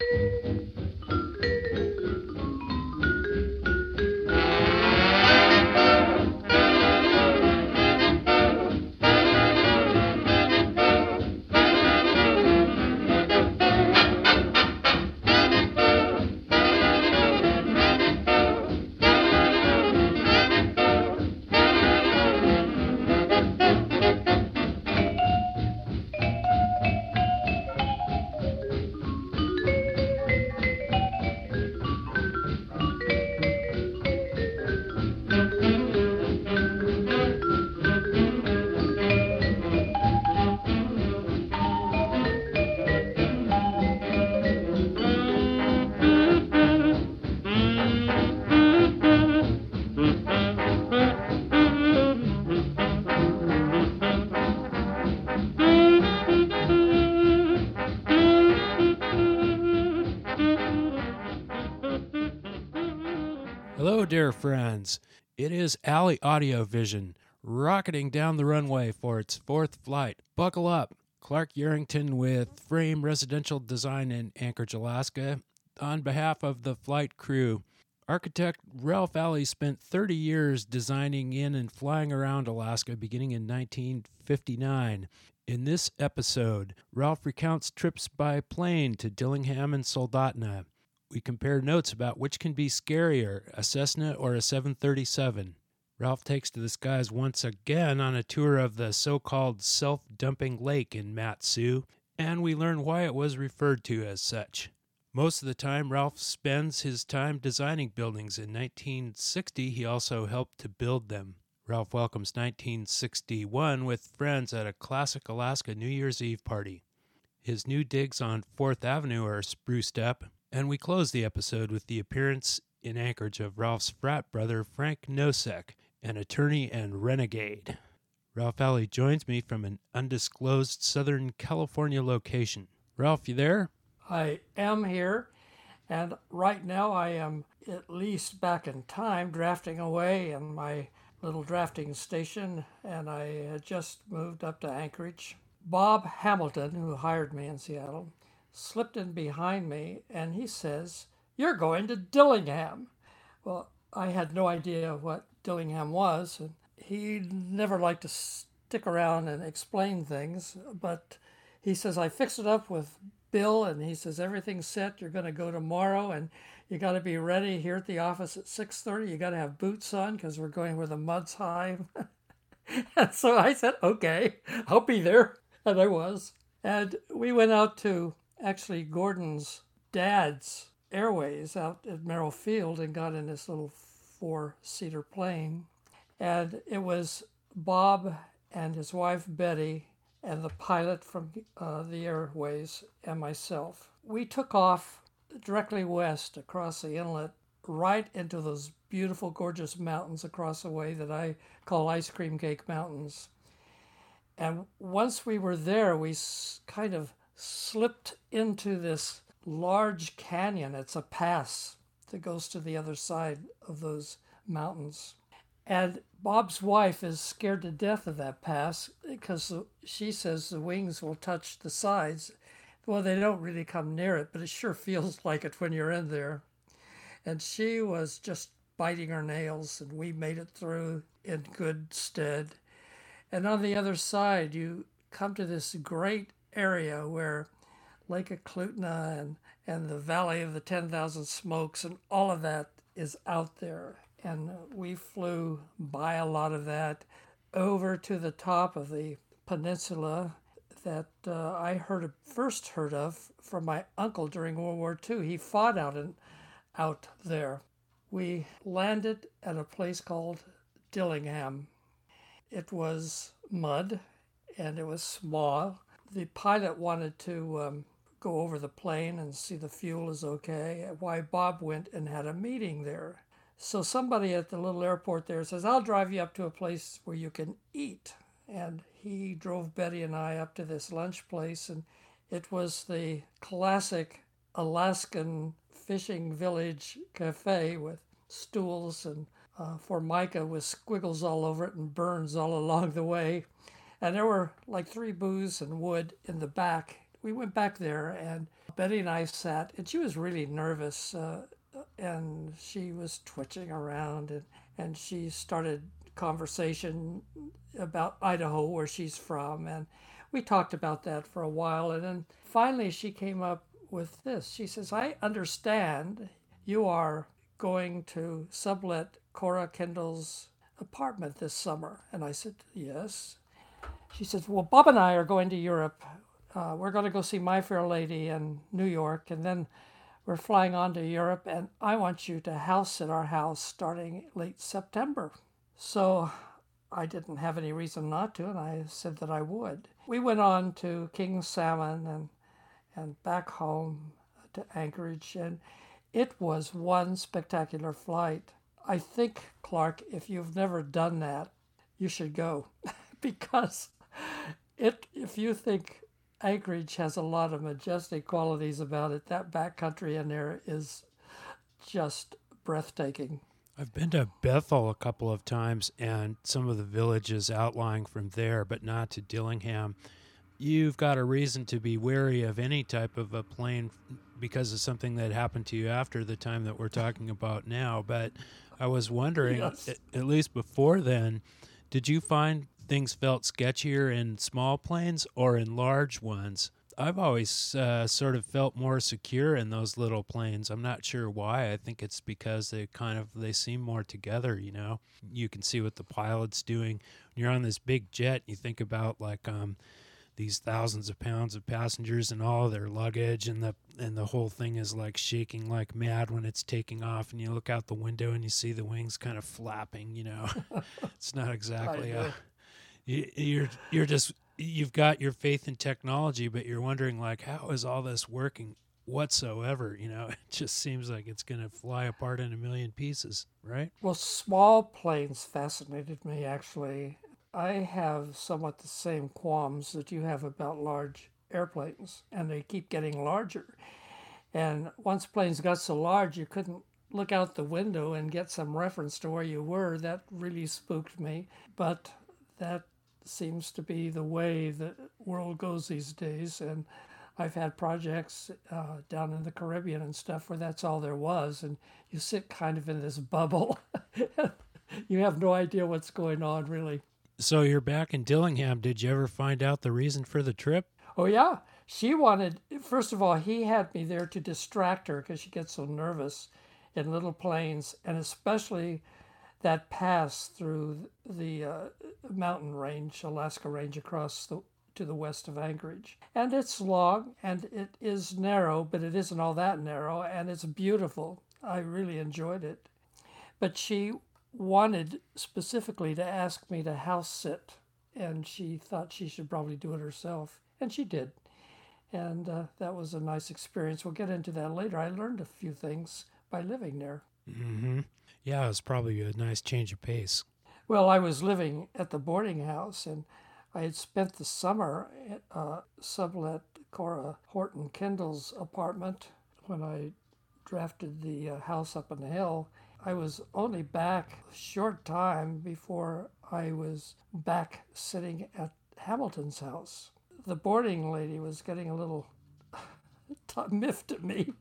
Hello, dear friends. It is Alley Audio Vision rocketing down the runway for its fourth flight. Buckle up. Clark Yarrington with Frame Residential Design in Anchorage, Alaska. On behalf of the flight crew, architect Ralph Alley spent 30 years designing in and flying around Alaska beginning in 1959. In this episode, Ralph recounts trips by plane to Dillingham and Soldotna. We compare notes about which can be scarier, a Cessna or a 737. Ralph takes to the skies once again on a tour of the so called self dumping lake in Mat-Su, and we learn why it was referred to as such. Most of the time, Ralph spends his time designing buildings. In 1960, he also helped to build them. Ralph welcomes 1961 with friends at a classic Alaska New Year's Eve party. His new digs on 4th Avenue are spruced up, and we close the episode with the appearance in Anchorage of Ralph's frat brother, Frank Nosek, an attorney and renegade. Ralph Alley joins me from an undisclosed Southern California location. Ralph, you there? I am here, and right now I am at least back in time drafting away in my little drafting station, and I had just moved up to Anchorage. Bob Hamilton, who hired me in Seattle, slipped in behind me and he says, You're going to Dillingham. Well, I had no idea what Dillingham was, and he never liked to stick around and explain things, but he says, I fixed it up with Bill, and he says, Everything's set. You're going to go tomorrow, and you got to be ready here at the office at 6.30. You got to have boots on because we're going where the mud's high. and so I said, Okay, I'll be there. And I was. And we went out to actually Gordon's dad's airways out at Merrill Field and got in this little four seater plane. And it was Bob and his wife Betty and the pilot from uh, the airways and myself. We took off directly west across the inlet right into those beautiful, gorgeous mountains across the way that I call Ice Cream Cake Mountains. And once we were there, we kind of slipped into this large canyon. It's a pass that goes to the other side of those mountains. And Bob's wife is scared to death of that pass because she says the wings will touch the sides. Well, they don't really come near it, but it sure feels like it when you're in there. And she was just biting her nails, and we made it through in good stead. And on the other side, you come to this great area where Lake Eklutna and, and the Valley of the 10,000 Smokes and all of that is out there. And we flew by a lot of that over to the top of the peninsula that uh, I heard first heard of from my uncle during World War II. He fought out in, out there. We landed at a place called Dillingham. It was mud and it was small the pilot wanted to um, go over the plane and see the fuel is okay. Why Bob went and had a meeting there. So somebody at the little airport there says, I'll drive you up to a place where you can eat. And he drove Betty and I up to this lunch place, and it was the classic Alaskan fishing village cafe with stools and uh, formica with squiggles all over it and burns all along the way. And there were like three booths and wood in the back. we went back there, and Betty and I sat, and she was really nervous, uh, and she was twitching around, and, and she started conversation about Idaho, where she's from, and we talked about that for a while, and then finally she came up with this. She says, "I understand you are going to sublet Cora Kendall's apartment this summer," and I said, "Yes." She says, "Well, Bob and I are going to Europe. Uh, we're going to go see My Fair Lady in New York, and then." We're flying on to Europe, and I want you to house at our house starting late September. So I didn't have any reason not to, and I said that I would. We went on to King Salmon and and back home to Anchorage, and it was one spectacular flight. I think, Clark, if you've never done that, you should go because it. If you think Anchorage has a lot of majestic qualities about it, that backcountry in there is just breathtaking. I've been to Bethel a couple of times and some of the villages outlying from there, but not to Dillingham. You've got a reason to be wary of any type of a plane because of something that happened to you after the time that we're talking about now. But I was wondering, yes. at, at least before then, did you find things felt sketchier in small planes or in large ones? I've always uh, sort of felt more secure in those little planes. I'm not sure why. I think it's because they kind of they seem more together. You know, you can see what the pilot's doing. When you're on this big jet, you think about like um, these thousands of pounds of passengers and all their luggage, and the and the whole thing is like shaking like mad when it's taking off. And you look out the window and you see the wings kind of flapping. You know, it's not exactly. A, you're you're just you've got your faith in technology, but you're wondering like, how is all this working whatsoever? You know, it just seems like it's going to fly apart in a million pieces, right? Well, small planes fascinated me actually. I have somewhat the same qualms that you have about large airplanes, and they keep getting larger. And once planes got so large, you couldn't look out the window and get some reference to where you were. That really spooked me. But that seems to be the way the world goes these days. And I've had projects uh, down in the Caribbean and stuff where that's all there was, and you sit kind of in this bubble. you have no idea what's going on, really. So you're back in Dillingham. Did you ever find out the reason for the trip? Oh yeah, she wanted. First of all, he had me there to distract her because she gets so nervous in little planes, and especially that pass through the uh, mountain range, Alaska Range, across the to the west of Anchorage. And it's long and it is narrow, but it isn't all that narrow, and it's beautiful. I really enjoyed it. But she wanted specifically to ask me to house sit, and she thought she should probably do it herself, and she did. And uh, that was a nice experience. We'll get into that later. I learned a few things by living there. Mm-hmm. Yeah, it was probably a nice change of pace. Well, I was living at the boarding house, and I had spent the summer at uh, sublet Cora Horton Kendall's apartment when I drafted the uh, house up on the hill. I was only back a short time before I was back sitting at Hamilton's house. The boarding lady was getting a little miffed at me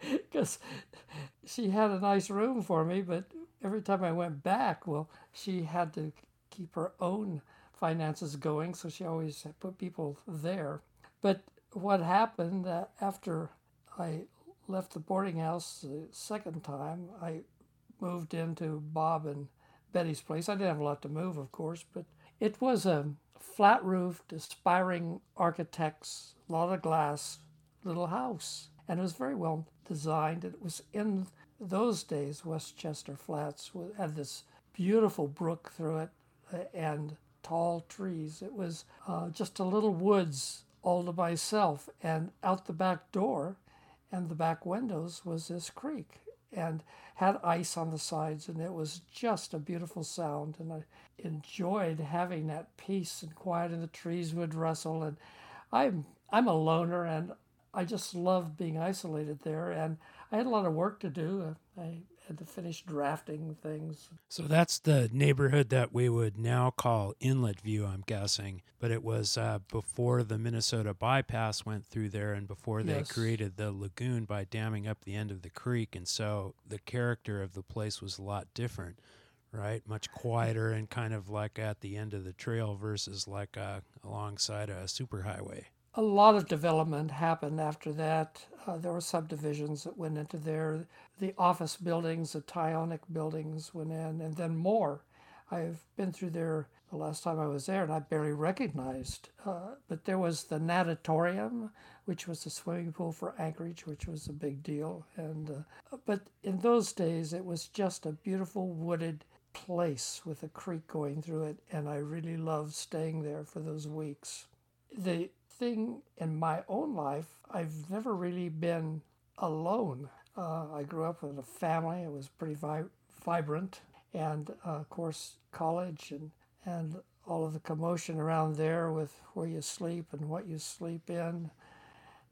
because she had a nice room for me, but every time I went back, well, she had to keep her own finances going, so she always put people there. But what happened uh, after I left the boarding house the second time, I moved into Bob and Betty's place. I didn't have a lot to move, of course, but it was a flat roofed, aspiring architect's, lot of glass little house. And it was very well designed. It was in those days, Westchester Flats had this beautiful brook through it uh, and tall trees. It was uh, just a little woods all to myself. And out the back door and the back windows was this creek and had ice on the sides. And it was just a beautiful sound. And I enjoyed having that peace and quiet, and the trees would rustle. And I'm, I'm a loner and I just loved being isolated there. And I had a lot of work to do. I had to finish drafting things. So that's the neighborhood that we would now call Inlet View, I'm guessing. But it was uh, before the Minnesota bypass went through there and before they Yes. created the lagoon by damming up the end of the creek. And so the character of the place was a lot different, right? Much quieter and kind of like at the end of the trail versus like uh, alongside a superhighway. A lot of development happened after that. Uh, there were subdivisions that went into there. The office buildings, the Tionic buildings went in, and then more. I've been through there the last time I was there, and I barely recognized. Uh, but there was the natatorium, which was the swimming pool for Anchorage, which was a big deal. And uh, but in those days, it was just a beautiful wooded place with a creek going through it, and I really loved staying there for those weeks. The thing in my own life, I've never really been alone. Uh, I grew up with a family; it was pretty vi- vibrant, and uh, of course, college and and all of the commotion around there with where you sleep and what you sleep in,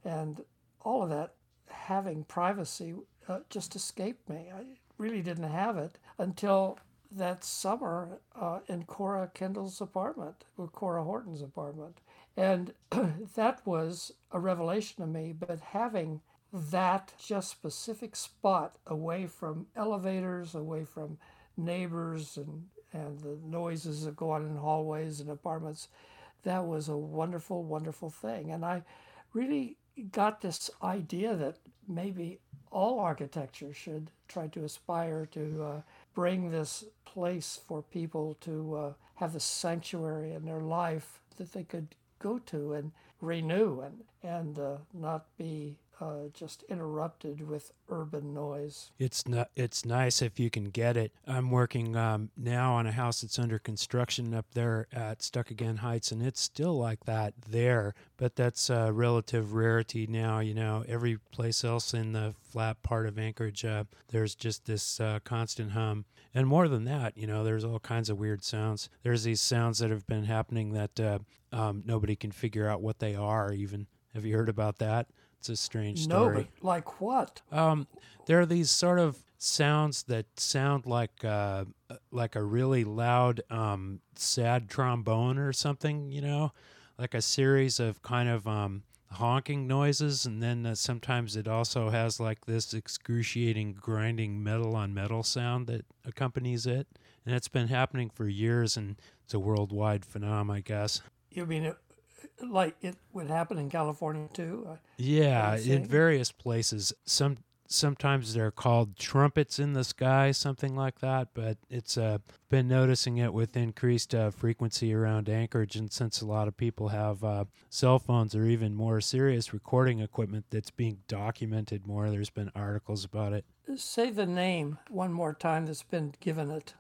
and all of that. Having privacy uh, just escaped me. I really didn't have it until that summer uh, in Cora Kendall's apartment, or Cora Horton's apartment. And that was a revelation to me. But having that just specific spot away from elevators, away from neighbors and, and the noises that go on in hallways and apartments, that was a wonderful, wonderful thing. And I really got this idea that maybe all architecture should try to aspire to uh, bring this place for people to uh, have the sanctuary in their life that they could go to and renew and and uh, not be uh, just interrupted with urban noise. It's not. It's nice if you can get it. I'm working um, now on a house that's under construction up there at Stuckagain Heights, and it's still like that there. But that's a relative rarity now. You know, every place else in the flat part of Anchorage, uh, there's just this uh, constant hum. And more than that, you know, there's all kinds of weird sounds. There's these sounds that have been happening that uh, um, nobody can figure out what they are. Even have you heard about that? It's a strange No, story. but like what? Um, there are these sort of sounds that sound like uh, like a really loud, um, sad trombone or something. You know, like a series of kind of um, honking noises, and then uh, sometimes it also has like this excruciating grinding metal on metal sound that accompanies it. And it's been happening for years, and it's a worldwide phenomenon, I guess. You mean it, like it would happen in California too? Yeah, in various places. Some sometimes they're called trumpets in the sky, something like that. But it's uh, been noticing it with increased uh, frequency around Anchorage, and since a lot of people have uh, cell phones or even more serious recording equipment that's being documented more, there's been articles about it. Say the name one more time that's been given it,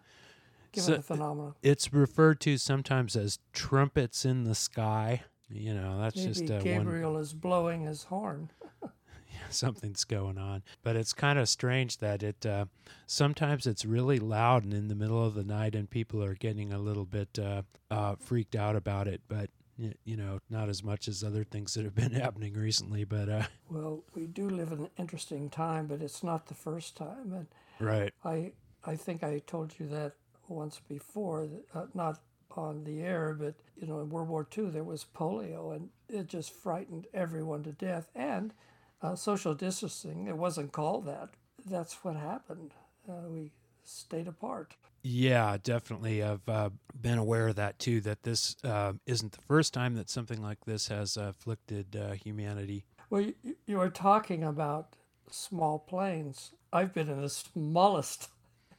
given So- the phenomenon. It's referred to sometimes as trumpets in the sky. You know, that's Maybe just uh, one Gabriel is blowing his horn. something's going on. But it's kind of strange that it uh, sometimes it's really loud and in the middle of the night, and people are getting a little bit uh, uh, freaked out about it. But you know, not as much as other things that have been happening recently. But uh, Well, we do live in an interesting time, but it's not the first time. And right, I, I think I told you that once before, that, uh, not on the air, but you know, in World War II there was polio, and it just frightened everyone to death. And uh, social distancing, it wasn't called that. That's what happened. Uh, we stayed apart. yeah, definitely. I've uh, been aware of that too. That this uh, isn't the first time that something like this has afflicted uh, humanity. Well, you, you were talking about small planes. I've been in the smallest.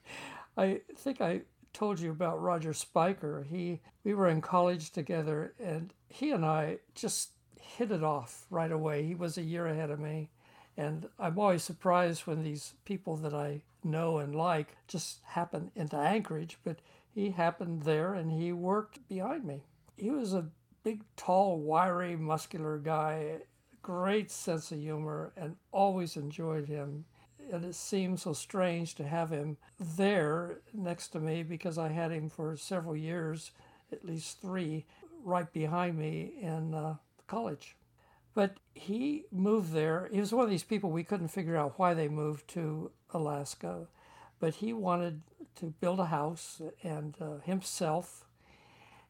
I think I told you about Roger Spiker. He we were in college together, and he and I just hit it off right away. He was a year ahead of me, and I'm always surprised when these people that I know and like just happen into Anchorage. But he happened there, and he worked behind me. He was a big, tall, wiry, muscular guy great sense of humor and always enjoyed him. And it seemed so strange to have him there next to me because I had him for several years, at least three, right behind me in uh, college. But he moved there. He was one of these people we couldn't figure out why they moved to Alaska. but he wanted to build a house and uh, himself.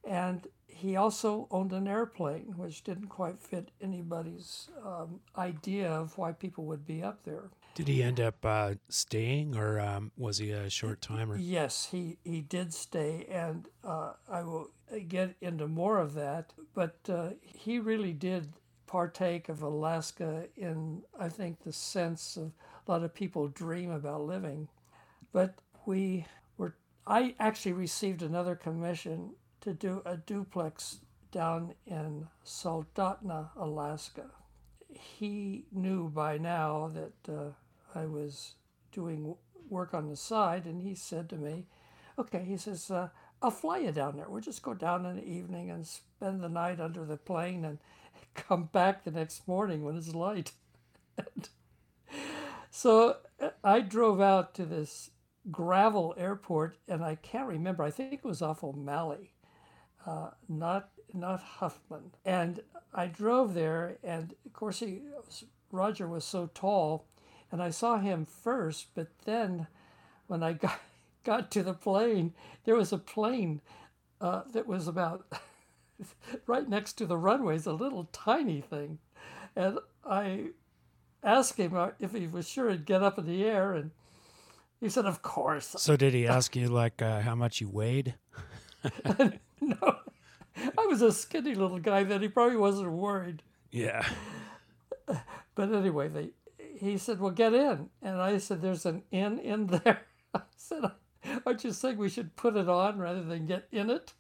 And he also owned an airplane, which didn't quite fit anybody's um, idea of why people would be up there. Did he end up uh, staying, or um, was he a short timer? Yes, he, he did stay, and uh, I will get into more of that. But uh, he really did partake of Alaska in, I think, the sense of a lot of people dream about living. But we were, I actually received another commission to do a duplex down in Soldotna, Alaska. He knew by now that uh, I was doing work on the side, and he said to me, Okay, he says, uh, I'll fly you down there. We'll just go down in the evening and spend the night under the plane and come back the next morning when it's light. so uh, I drove out to this gravel airport, and I can't remember. I think it was off O'Malley, uh, not not Huffman. And I drove there, and of course he Roger was so tall, and I saw him first. But then, when I got got to the plane, there was a plane uh, that was about right next to the runways, a little tiny thing, and I asked him uh, if he was sure he'd get up in the air, and he said, "Of course." So did he ask you like uh, how much you weighed? no, I was a skinny little guy then. He probably wasn't worried. Yeah. But anyway, they, he said, "Well, get in," and I said, "There's an in in there." I said, "Aren't you saying we should put it on rather than get in it?"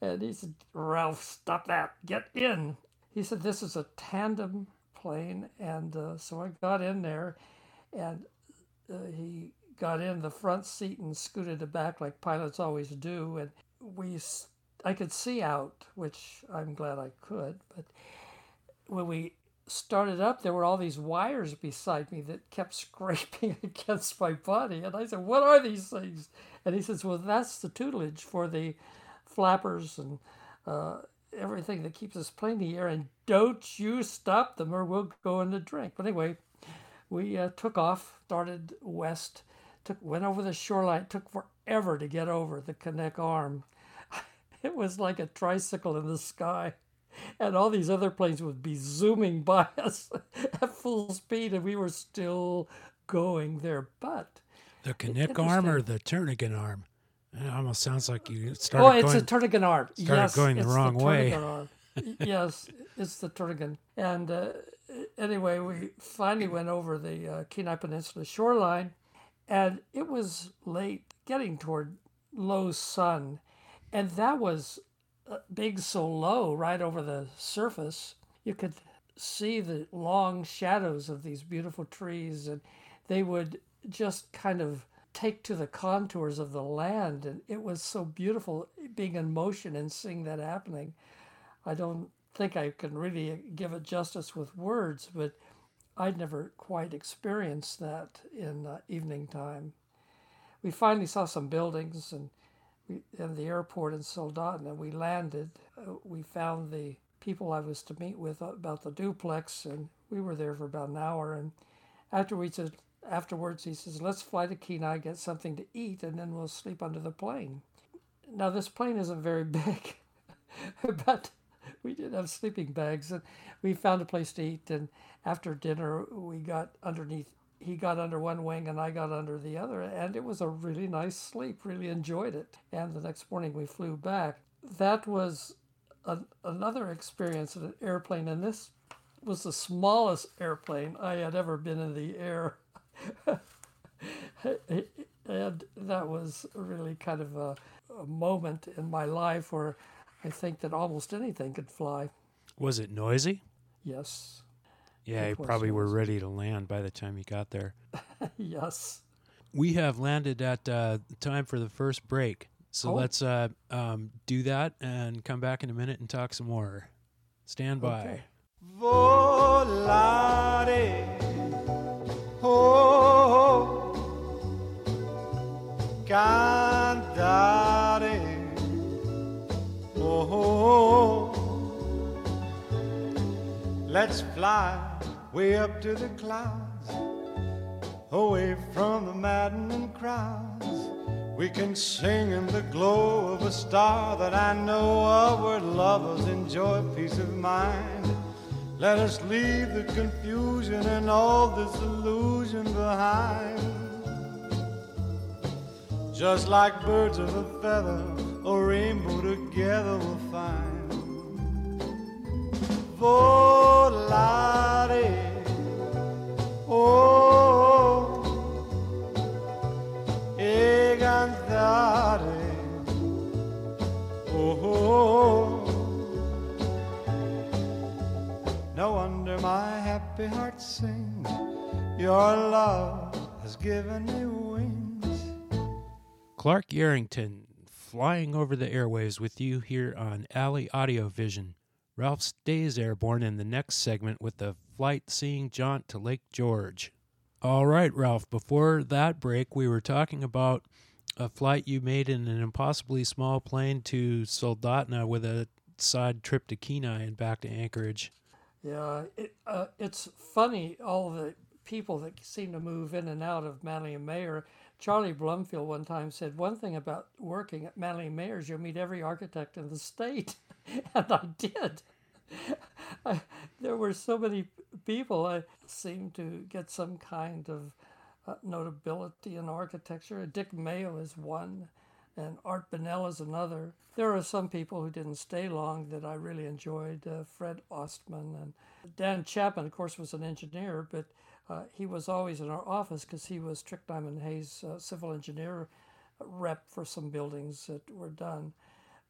And he said, "Ralph, stop that. Get in." He said, "This is a tandem plane," and uh, so I got in there, and uh, he got in the front seat and scooted it back like pilots always do, and we I could see out, which I'm glad I could, but when we started up, there were all these wires beside me that kept scraping against my body. And I said, What are these things? And he says, Well, that's the tutelage for the flappers and uh, everything that keeps us plane in the air. And don't you stop them or we'll go in the drink. But anyway, we uh, took off, started west, took went over the shoreline. It took forever to get over the Knik Arm. It was like a tricycle in the sky and all these other planes would be zooming by us at full speed, and we were still going there. But The Knik arm or the Turnagain arm? It almost sounds like you started. Oh, it's going, a Turnagain arm. Started yes, going the wrong the way. arm. yes, it's the Turnagain. And uh, anyway, we finally went over the uh, Kenai Peninsula shoreline, and it was late, getting toward low sun, and that was big so low right over the surface, you could see the long shadows of these beautiful trees, and they would just kind of take to the contours of the land. And it was so beautiful being in motion and seeing that happening. I don't think I can really give it justice with words, but I'd never quite experienced that in uh, evening time. We finally saw some buildings and we, in the airport in Soldotna. We landed. Uh, we found the people I was to meet with about the duplex, and we were there for about an hour. And after we said, afterwards, he says, "Let's fly to Kenai, get something to eat, and then we'll sleep under the plane." Now this plane isn't very big, but we did have sleeping bags, and we found a place to eat. And after dinner, we got underneath he got under one wing and I got under the other, and it was a really nice sleep. Really enjoyed it. And the next morning we flew back. That was a, another experience in an airplane, and this was the smallest airplane I had ever been in the air. and that was really kind of a, a moment in my life where I think that almost anything could fly. Was it noisy? Yes. Yeah, you probably were ready to land by the time you got there. yes. We have landed at uh, time for the first break. So Oh. let's uh, um, do that and come back in a minute and talk some more. Stand by. Okay. Volare, oh, cantare, oh, let's fly way up to the clouds, away from the maddening crowds. We can sing in the glow of a star that I know of where lovers enjoy peace of mind. Let us leave the confusion and all this illusion behind. Just like birds of a feather, a rainbow together we'll find. Volare, oh, oh. No wonder my happy heart sings. Your love has given me wings. Clark Yarrington flying over the airwaves with you here on Alley Audio Vision. Ralph stays airborne in the next segment with the flight seeing jaunt to Lake George. All right, Ralph, before that break, we were talking about a flight you made in an impossibly small plane to Soldotna with a side trip to Kenai and back to Anchorage. Yeah, it, uh, it's funny all the people that seem to move in and out of Manley and Mayer. Charlie Blumfield one time said one thing about working at Manley and Mayer is you'll meet every architect in the state, and I did. I, there were so many people. I seemed to get some kind of uh, notability in architecture. Dick Mayo is one, and Art Bennell is another. There are some people who didn't stay long that I really enjoyed. Uh, Fred Ostman and Dan Chapman, of course, was an engineer, but uh, he was always in our office because he was Tryck Nyman Hayes' uh, civil engineer rep for some buildings that were done.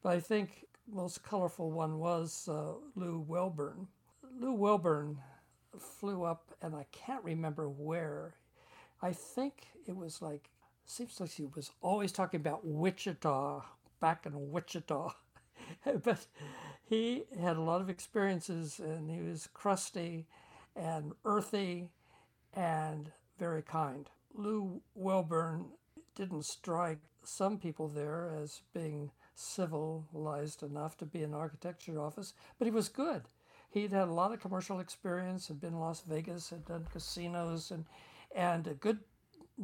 But I think most colorful one was uh, Lou Welburn. Lou Welburn flew up, and I can't remember where. I think it was like, seems like he was always talking about Wichita, back in Wichita. but he had a lot of experiences, and he was crusty and earthy and very kind. Lou Welburn didn't strike some people there as being civilized enough to be in architecture office, but he was good. He'd had a lot of commercial experience, had been in Las Vegas, had done casinos, and and a good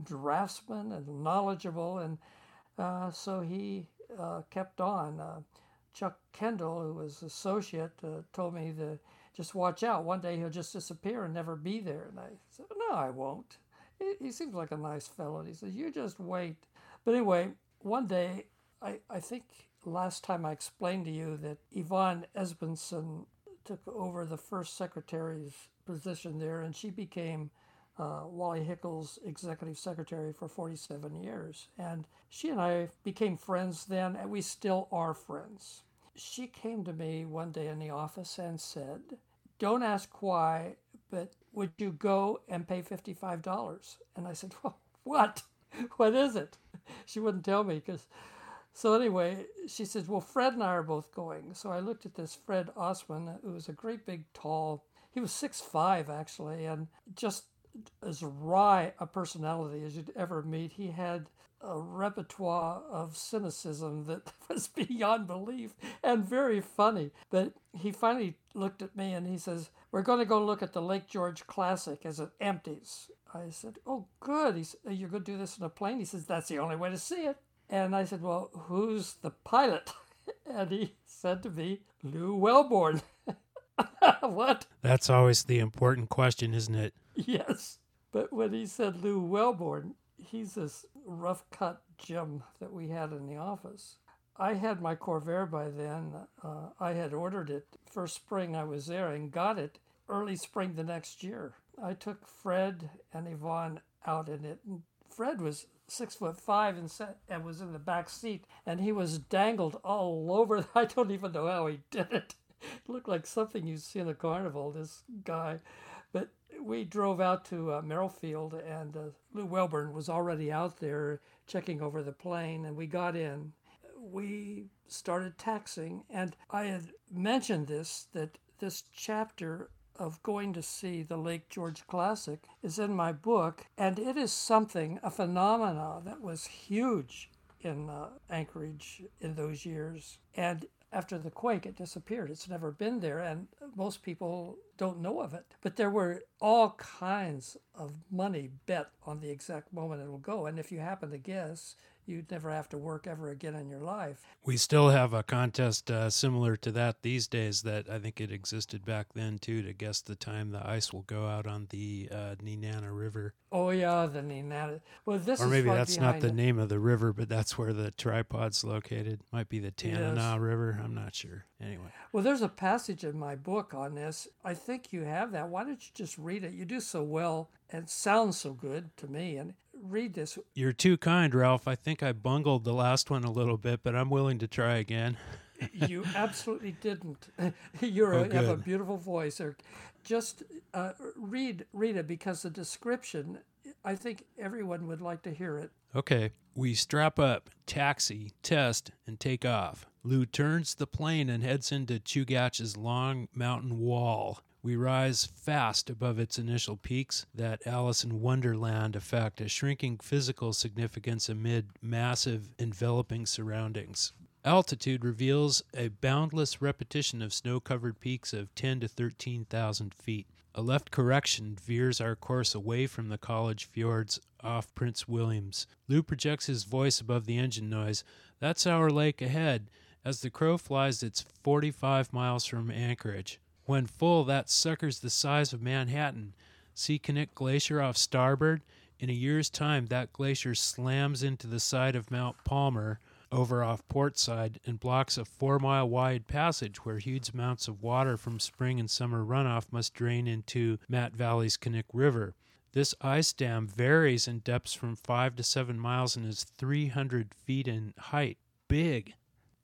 draftsman and knowledgeable, and uh, so he uh, kept on. Uh, Chuck Kendall, who was associate, uh, told me to just watch out. One day he'll just disappear and never be there. And I said, No, I won't. He, he seems like a nice fellow. And he said, You just wait. But anyway, one day, I, I think last time I explained to you that Yvonne Esbenson took over the first secretary's position there, and she became uh, Wally Hickel's executive secretary for 47 years. And she and I became friends then, and we still are friends. She came to me one day in the office and said, Don't ask why, but would you go and pay $55? And I said, Well, what? What is it? She wouldn't tell me because. So anyway, she says, "Well, Fred and I are both going." So I looked at this Fred Ostman, who was a great big, tall. He was six five actually, and just as wry a personality as you'd ever meet. He had a repertoire of cynicism that was beyond belief and very funny. But he finally looked at me and he says, We're going to go look at the Lake George Classic as it empties. I said, Oh, good. He said, You're going to do this in a plane? He says, That's the only way to see it. And I said, Well, who's the pilot? And he said to me, Lou Welburn. what? That's always the important question, isn't it? Yes. But when he said Lou Welburn, he's this rough cut Jim that we had in the office. I had my Corvair by then. Uh, I had ordered it first spring I was there and got it early spring the next year. I took Fred and Yvonne out in it. And Fred was six foot five and, sat, and was in the back seat, and he was dangled all over. I don't even know how he did it. It looked like something you see in a carnival. This guy, but we drove out to uh, Merrill Field, and uh, Lou Welburn was already out there checking over the plane, and we got in. We started taxing, and I had mentioned this that this chapter of going to see the Lake George Classic is in my book, and it is something, a phenomena that was huge in uh, Anchorage in those years. And after the quake, it disappeared. It's never been there, and most people don't know of it. But there were all kinds of money bet on the exact moment it will go. And if you happen to guess, you'd never have to work ever again in your life. We still have a contest uh, similar to that these days that I think it existed back then too to guess the time the ice will go out on the uh, Nenana River. Oh yeah, the Nenana. Well, this or maybe that's not the it. name of the river, but that's where the tripod's located. Might be the Tanana. River. I'm not sure. Anyway. Well, there's a passage in my book on this. I think you have that. Why don't you just read it? You do so well and sounds so good to me. And read this. You're too kind, Ralph. I think I bungled the last one a little bit, but I'm willing to try again. you absolutely didn't. You oh, have a beautiful voice. Or just uh, read read it because the description. I think everyone would like to hear it. Okay, we strap up, taxi, test, and take off. Lou turns the plane and heads into Chugach's long mountain wall. We rise fast above its initial peaks, that Alice in Wonderland effect, a shrinking physical significance amid massive enveloping surroundings. Altitude reveals a boundless repetition of snow covered peaks of 10 to 13,000 feet. A left correction veers our course away from the college fjords off Prince Williams. Lou projects his voice above the engine noise. That's our lake ahead, as the crow flies its 45 miles from Anchorage. When full, that sucker's the size of Manhattan. See Knik Glacier off starboard? In a year's time, that glacier slams into the side of Mount Palmer over off port side and blocks a four mile wide passage where huge amounts of water from spring and summer runoff must drain into Mat Valley's Knik River. This ice dam varies in depths from 5 to 7 miles and is 300 feet in height. Big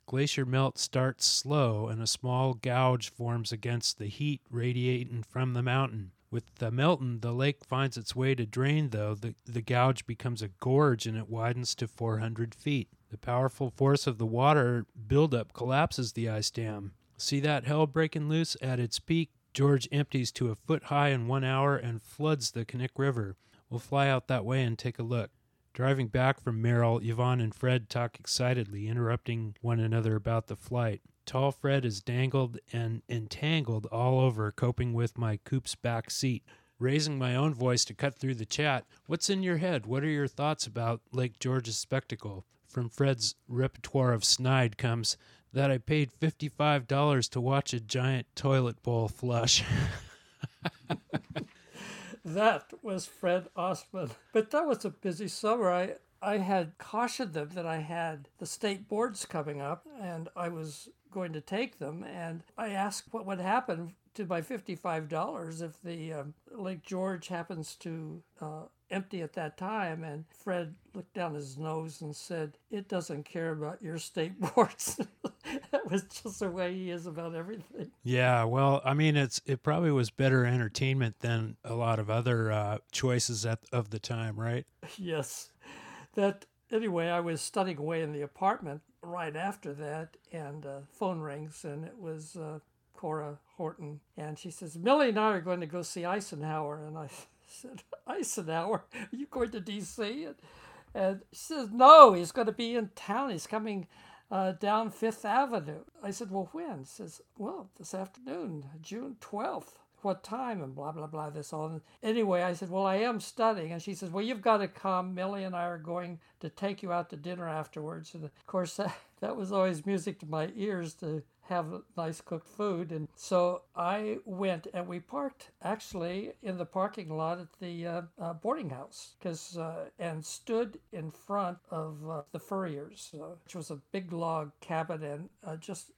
glacier melt starts slow and a small gouge forms against the heat radiating from the mountain. With the melting, the lake finds its way to drain, though. The, the gouge becomes a gorge and it widens to 400 feet. The powerful force of the water buildup collapses the ice dam. See that hell breaking loose? At its peak, George empties to a foot high in one hour and floods the Knik River. We'll fly out that way and take a look. Driving back from Merrill, Yvonne and Fred talk excitedly, interrupting one another about the flight. Tall Fred is dangled and entangled all over, coping with my coupe's back seat. Raising my own voice to cut through the chat, what's in your head? What are your thoughts about Lake George's spectacle? From Fred's repertoire of snide comes that I paid $55 to watch a giant toilet bowl flush. that was Fred Ostman. But that was a busy summer. I, I had cautioned them that I had the state boards coming up and I was going to take them. And I asked what would happen to my $55 if the um, Lake George happens to uh, empty at that time. And Fred looked down his nose and said, It doesn't care about your state boards. that was just the way he is about everything. Yeah, well, I mean, it's it probably was better entertainment than a lot of other uh, choices at, of the time, right? Yes. That anyway, I was studying away in the apartment right after that, and uh, phone rings, and it was uh, Cora Horton, and she says, "Millie and I are going to go see Eisenhower," and I said, "Eisenhower, are you going to D.C.?" And, and she says, "No, he's going to be in town. He's coming." Uh, down Fifth Avenue. I said, Well, when? She says, Well, this afternoon, June 12th what time? And blah blah blah this all anyway i said well i am studying. And she says well you've got to come. Millie and i are going to take you out to dinner afterwards. And of course that, that was always music to my ears to have nice cooked food. And so I went and we parked actually in the parking lot at the uh, uh, boarding house because uh, and stood in front of uh, the Furriers, uh, which was a big log cabin and uh, just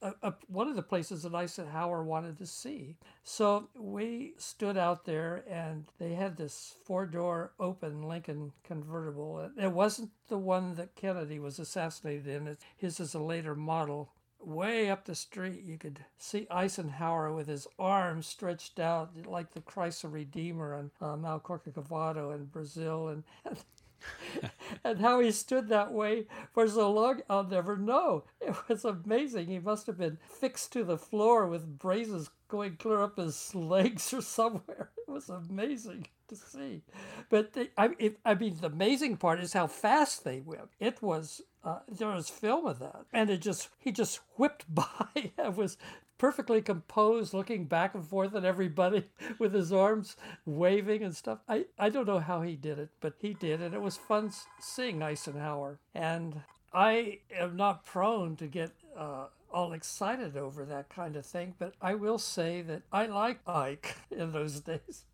one of the places that Eisenhower wanted to see. So we stood out there and they had this four door open Lincoln convertible. It wasn't the one that Kennedy was assassinated in. His is a later model way up the street, you could see Eisenhower with his arms stretched out like the Christ the Redeemer on uh, Mount Corcovado in Brazil, and, and and how he stood that way for so long, I'll never know. It was amazing. He must have been fixed to the floor with braces going clear up his legs or somewhere. It was amazing to see. But they, I, it, I mean, the amazing part is how fast they went. It was uh, there was film of that, and it just he just whipped by. it was perfectly composed, looking back and forth at everybody with his arms waving and stuff. I, I don't know how he did it, but he did, and it was fun seeing Eisenhower. And I am not prone to get uh, all excited over that kind of thing, but I will say that I liked Ike in those days.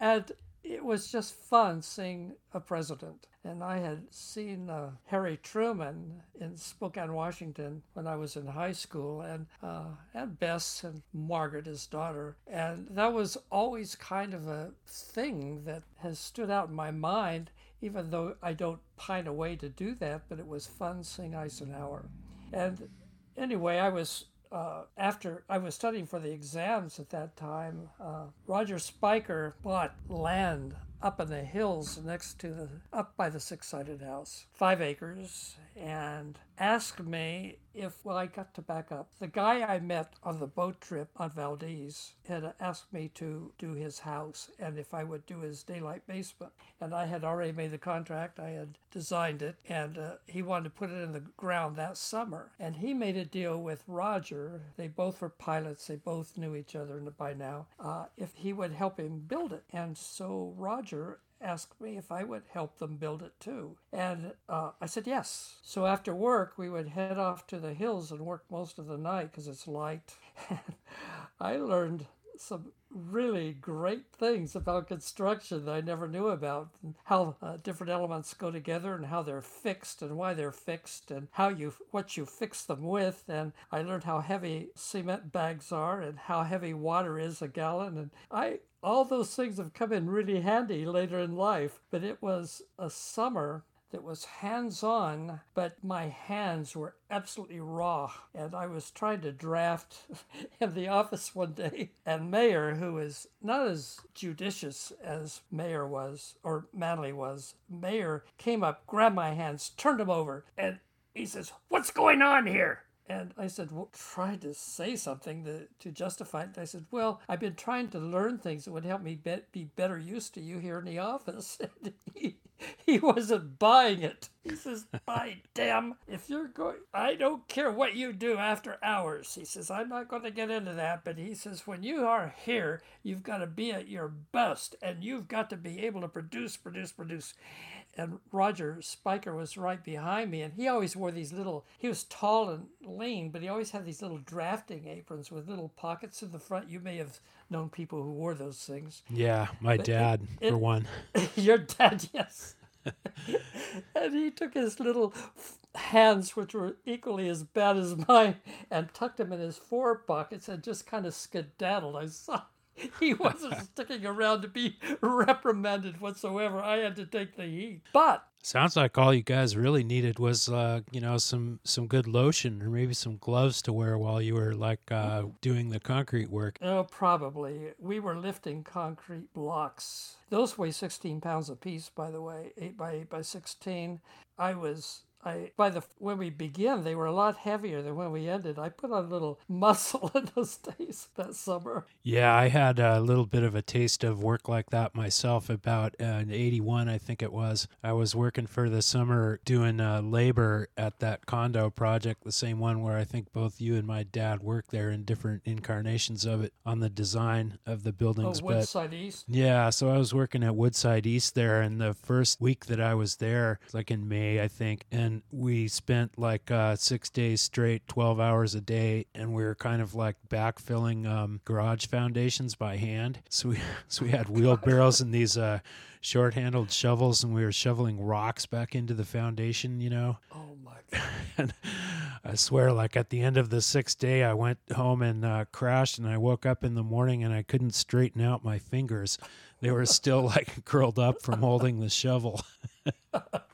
And it was just fun seeing a president. And I had seen uh, Harry Truman in Spokane, Washington when I was in high school, and, uh, and Bess and Margaret, his daughter. And that was always kind of a thing that has stood out in my mind, even though I don't pine away to do that, but it was fun seeing Eisenhower. And anyway, I was uh, after I was studying for the exams at that time, uh, Roger Spiker bought land up in the hills next to the up by the six-sided house, five acres, and asked me if well I got to back up. The guy I met on the boat trip on Valdez had asked me to do his house and if I would do his daylight basement. And I had already made the contract. I had designed it, and uh, he wanted to put it in the ground that summer. And he made a deal with Roger. They both were pilots. They both knew each other by now. Uh, if he would help him build it, and so Roger asked me if I would help them build it too. And uh, I said yes. So after work, we would head off to the hills and work most of the night because it's light. I learned some really great things about construction that I never knew about, how uh, different elements go together and how they're fixed and why they're fixed and how you what you fix them with. And I learned how heavy cement bags are and how heavy water is a gallon. And I all those things have come in really handy later in life. But it was a summer that was hands on, but my hands were absolutely raw. And I was trying to draft in the office one day, and Mayer, who is not as judicious as Mayer was, or Manley was, Mayer came up, grabbed my hands, turned them over, and he says, What's going on here? And I said, well, try to say something to, to justify it. I said, well, I've been trying to learn things that would help me be, be better used to you here in the office. And he, he wasn't buying it. He says, by damn, if you're going, I don't care what you do after hours. He says, I'm not going to get into that. But he says, when you are here, you've got to be at your best and you've got to be able to produce, produce, produce and Roger Spiker was right behind me, and he always wore these little. He was tall and lean, but he always had these little drafting aprons with little pockets in the front. You may have known people who wore those things. Yeah, my but dad, it, for one. Your dad, yes. and he took his little hands, which were equally as bad as mine, and tucked them in his fore pockets and just kind of skedaddled. I saw he wasn't sticking around to be reprimanded whatsoever. I had to take the heat. But sounds like all you guys really needed was uh, you know some some good lotion or maybe some gloves to wear while you were like uh, doing the concrete work. Oh, probably. We were lifting concrete blocks. Those weigh 16 pounds apiece, by the way, 8 by 8 by 16. I was I by the when we began, they were a lot heavier than when we ended. I put on a little muscle in those days that summer. Yeah, I had a little bit of a taste of work like that myself. About uh, in '81, I think it was. I was working for the summer doing uh, labor at that condo project, the same one where I think both you and my dad worked there in different incarnations of it on the design of the buildings. Oh, Woodside but, East. Yeah, so I was working at Woodside East there, and the first week that I was there, like in May, I think, and and we spent like uh, six days straight, 12 hours a day, and we were kind of like backfilling um, garage foundations by hand. So we, so we had wheelbarrows and these uh, short handled shovels, and we were shoveling rocks back into the foundation, you know? Oh my God. and I swear, like at the end of the sixth day, I went home and uh, crashed, and I woke up in the morning and I couldn't straighten out my fingers. They were still like curled up from holding the shovel.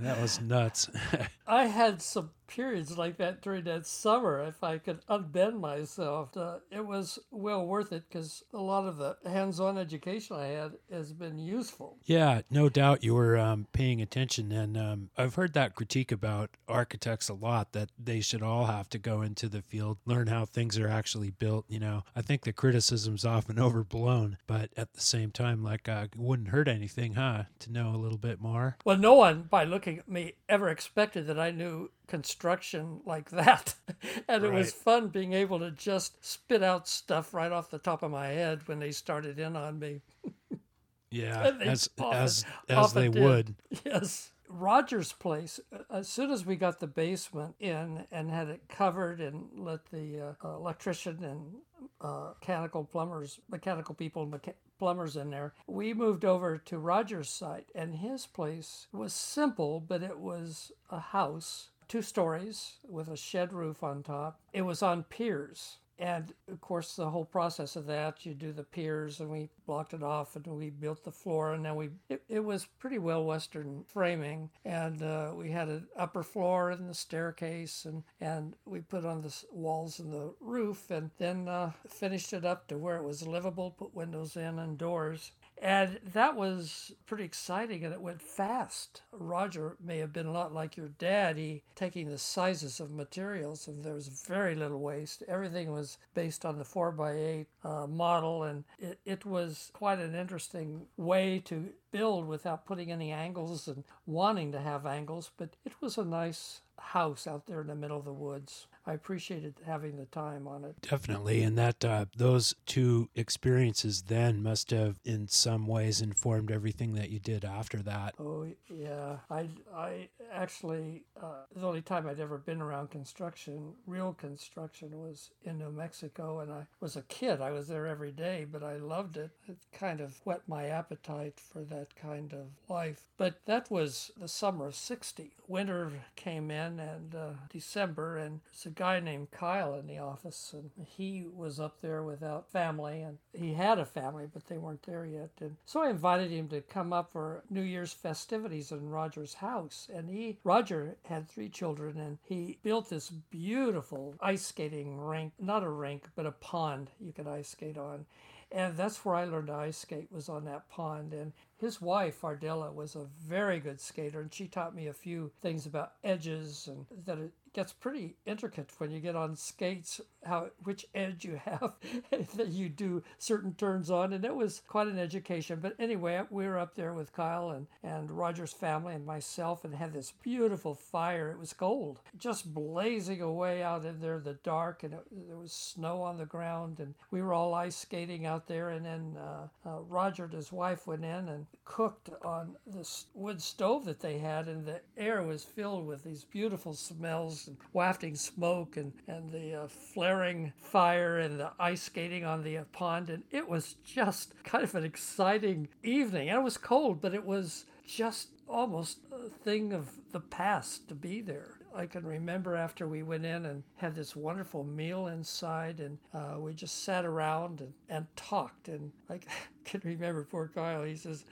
that was nuts. I had some periods like that during that summer if I could unbend myself. Uh, it was well worth it because a lot of the hands on education I had has been useful. Yeah, no doubt you were um, paying attention. And um, I've heard that critique about architects a lot that they should all have to go into the field, learn how things are actually built. You know, I think the criticism's often overblown, but at the same time, like, uh, it wouldn't hurt anything, huh, to know a little bit more? Well, no one, by looking at me, ever expected that I knew construction like that. and it was fun being able to just spit out stuff right off the top of my head when they started in on me. Yeah, as often- as as they did. would. Yes. Roger's place, as soon as we got the basement in and had it covered and let the uh, electrician and uh, mechanical plumbers, mechanical people, mecha- plumbers in there, we moved over to Roger's site. And his place was simple, but it was a house, two stories with a shed roof on top. It was on piers. And of course, the whole process of that, you do the piers and we blocked it off and we built the floor. And then we, it, it was pretty well Western framing. And uh, we had an upper floor and the staircase and, and we put on the walls and the roof and then uh, finished it up to where it was livable, put windows in and doors. And that was pretty exciting and it went fast. Roger may have been a lot like your dad. He taking the sizes of materials and there was very little waste. Everything was based on the 4x8 uh, model and it, it was quite an interesting way to build without putting any angles and wanting to have angles. But it was a nice house out there in the middle of the woods. I appreciated having the time on it. Definitely, and that uh, those two experiences then must have, in some ways, informed everything that you did after that. Oh yeah, I I actually uh, the only time I'd ever been around construction, real construction, was in New Mexico, and I was a kid. I was there every day, but I loved it. It kind of whet my appetite for that kind of life. But that was the summer of '60. Winter came in, and uh, December, and guy named Kyle in the office, and he was up there without family, and he had a family, but they weren't there yet. And so I invited him to come up for New Year's festivities in Roger's house. And he, Roger, had three children, and he built this beautiful ice skating rink, not a rink, but a pond you could ice skate on. And that's where I learned to ice skate was on that pond. And his wife, Ardella, was a very good skater, and she taught me a few things about edges and that gets pretty intricate when you get on skates, how which edge you have that you do certain turns on, and it was quite an education. But anyway, we were up there with Kyle and, and Roger's family and myself and had this beautiful fire. It was cold, just blazing away out in there, the dark, and it, there was snow on the ground, and we were all ice skating out there. And then uh, uh, Roger and his wife went in and cooked on this wood stove that they had, and the air was filled with these beautiful smells and wafting smoke and, and the uh, flaring fire and the ice skating on the uh, pond. And it was just kind of an exciting evening. And it was cold, but it was just almost a thing of the past to be there. I can remember after we went in and had this wonderful meal inside, and uh, we just sat around and, and talked. And I can remember poor Kyle, he says,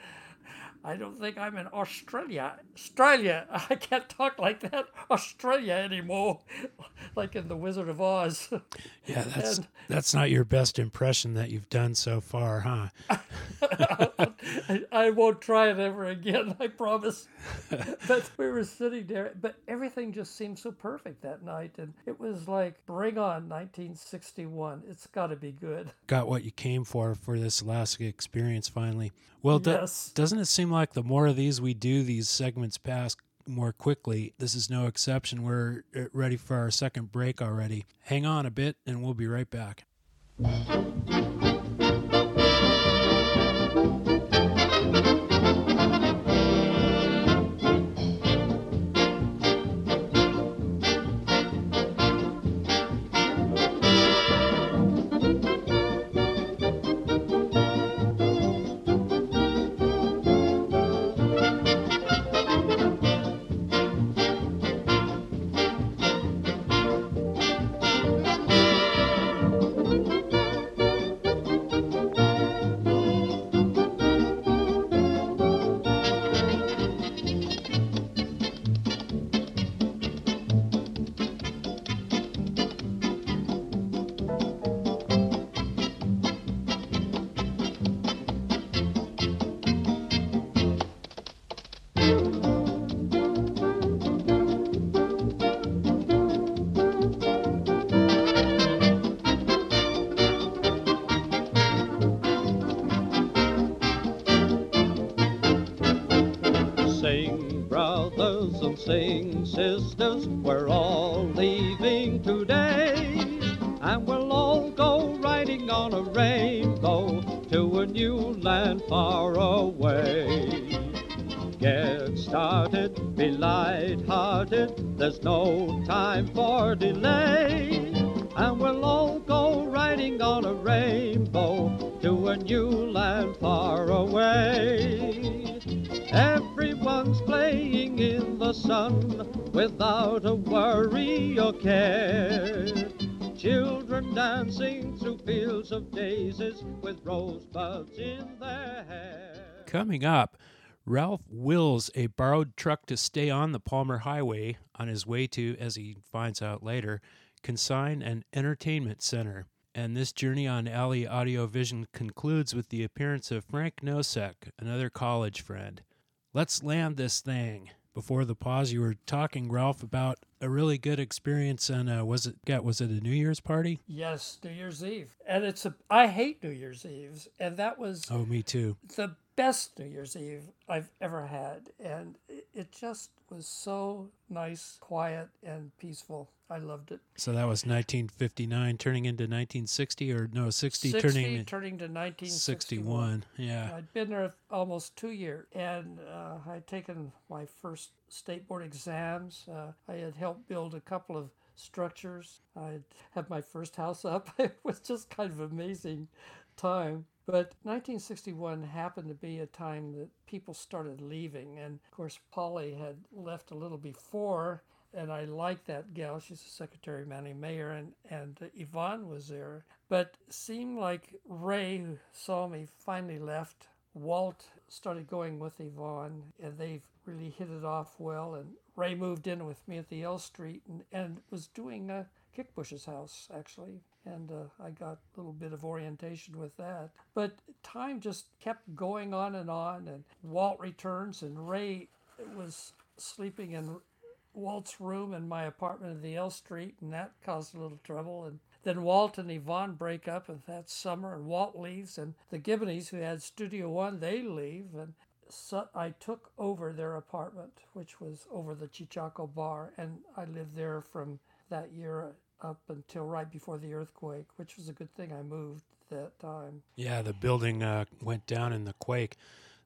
I don't think I'm in Australia. Australia. I can't talk like that. Australia anymore. Like in The Wizard of Oz. Yeah, that's And- that's not your best impression that you've done so far, huh? I, I won't try it ever again, I promise. but we were sitting there, but everything just seemed so perfect that night. And it was like, bring on 1961. It's got to be good. Got what you came for for this Alaska experience finally. Well, do- Yes. doesn't it seem like the more of these we do, these segments pass more quickly? This is no exception. We're uh, ready for our second break already. Hang on a bit, and we'll be right back. Sing, sisters, we're all leaving today. And we'll all go riding on a rainbow to a new land far rosebuds in their hair. Coming up, Ralph wills a borrowed truck to stay on the Palmer Highway on his way to, as he finds out later, consign an entertainment center. And this journey on Alley Audio Vision concludes with the appearance of Frank Nosek, another college friend. Let's land this thing. Before the pause, you were talking, Ralph, about a really good experience. And uh, was it yeah, was it a New Year's party? Yes, New Year's Eve, and it's a. I hate New Year's Eves, and that was Oh, me too. the best New Year's Eve I've ever had, and it- just was so nice, quiet, and peaceful. I loved it. So that was 1959 turning into 1960, or no, 60, 60 turning turning to 1961. Yeah. I'd been there almost two years, and uh, I'd taken my first state board exams. Uh, I had helped build a couple of structures. I'd had my first house up. It was just kind of amazing time. But 1961 happened to be a time that people started leaving, and of course Polly had left a little before. And I liked that gal. She's a secretary, Manny Mayer, and and uh, Yvonne was there. But seemed like Ray, who saw me, finally left. Walt started going with Yvonne, and they really hit it off well. And Ray moved in with me at the L Street and, and was doing uh, Kickbush's house, actually. And uh, I got a little bit of orientation with that. But time just kept going on and on. And Walt returns, and Ray was sleeping in Walt's room in my apartment in the L Street, and that caused a little trouble. And then Walt and Yvonne break up, and that summer, and Walt leaves, and the Gibboneys, who had Studio One, they leave, and so I took over their apartment, which was over the Cheechako Bar, and I lived there from that year up until right before the earthquake, which was a good thing I moved that time. Yeah, the building uh, went down in the quake.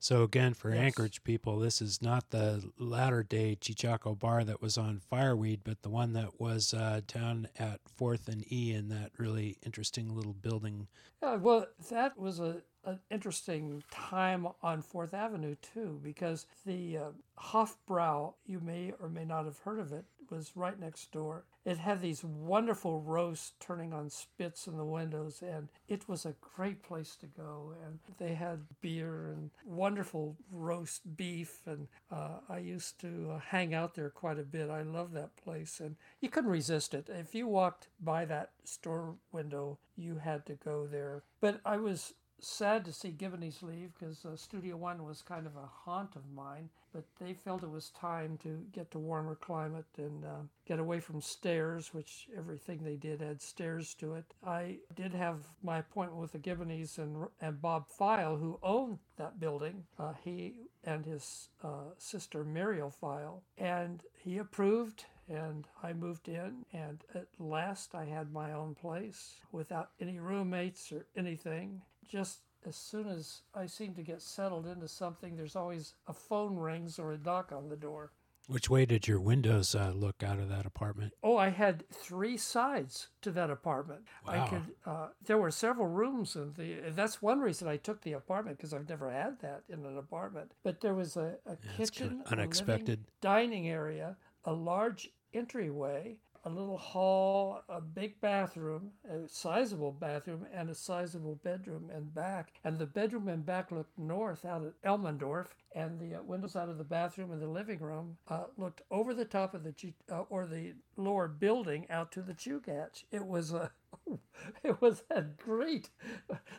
So again, for Yes. Anchorage people, this is not the latter day Cheechako bar that was on Fireweed, but the one that was uh, down at Fourth and E in that really interesting little building. Yeah, well, that was a, an interesting time on Fourth Avenue too, because the uh, Hofbrau, you may or may not have heard of it, was right next door. It had these wonderful roasts turning on spits in the windows, and it was a great place to go. And they had beer and wonderful roast beef, and uh, I used to uh, hang out there quite a bit. I love that place, and you couldn't resist it. If you walked by that store window, you had to go there. But I was sad to see Gibboney's leave because uh, Studio One was kind of a haunt of mine. But they felt it was time to get to warmer climate and uh, get away from stairs, which everything they did had stairs to it. I did have my appointment with the Gibboneys and, and Bob File, who owned that building. Uh, he and his uh, sister Muriel File, and he approved and I moved in, and at last I had my own place without any roommates or anything. Just as soon as I seem to get settled into something, there's always a phone rings or a knock on the door. Which way did your windows uh, look out of that apartment? Oh, I had three sides to that apartment. I Wow. could. Uh, there were several rooms in the. That's one reason I took the apartment because I've never had that in an apartment. But there was a, a it's kitchen, kinda a living unexpected. dining area, a large entryway, a little hall, a big bathroom, a sizable bathroom, and a sizable bedroom and back. And the bedroom and back looked north out at Elmendorf, and the uh, windows out of the bathroom and the living room uh, looked over the top of the Chu- uh, or the lower building out to the Chugach. It was a it was had great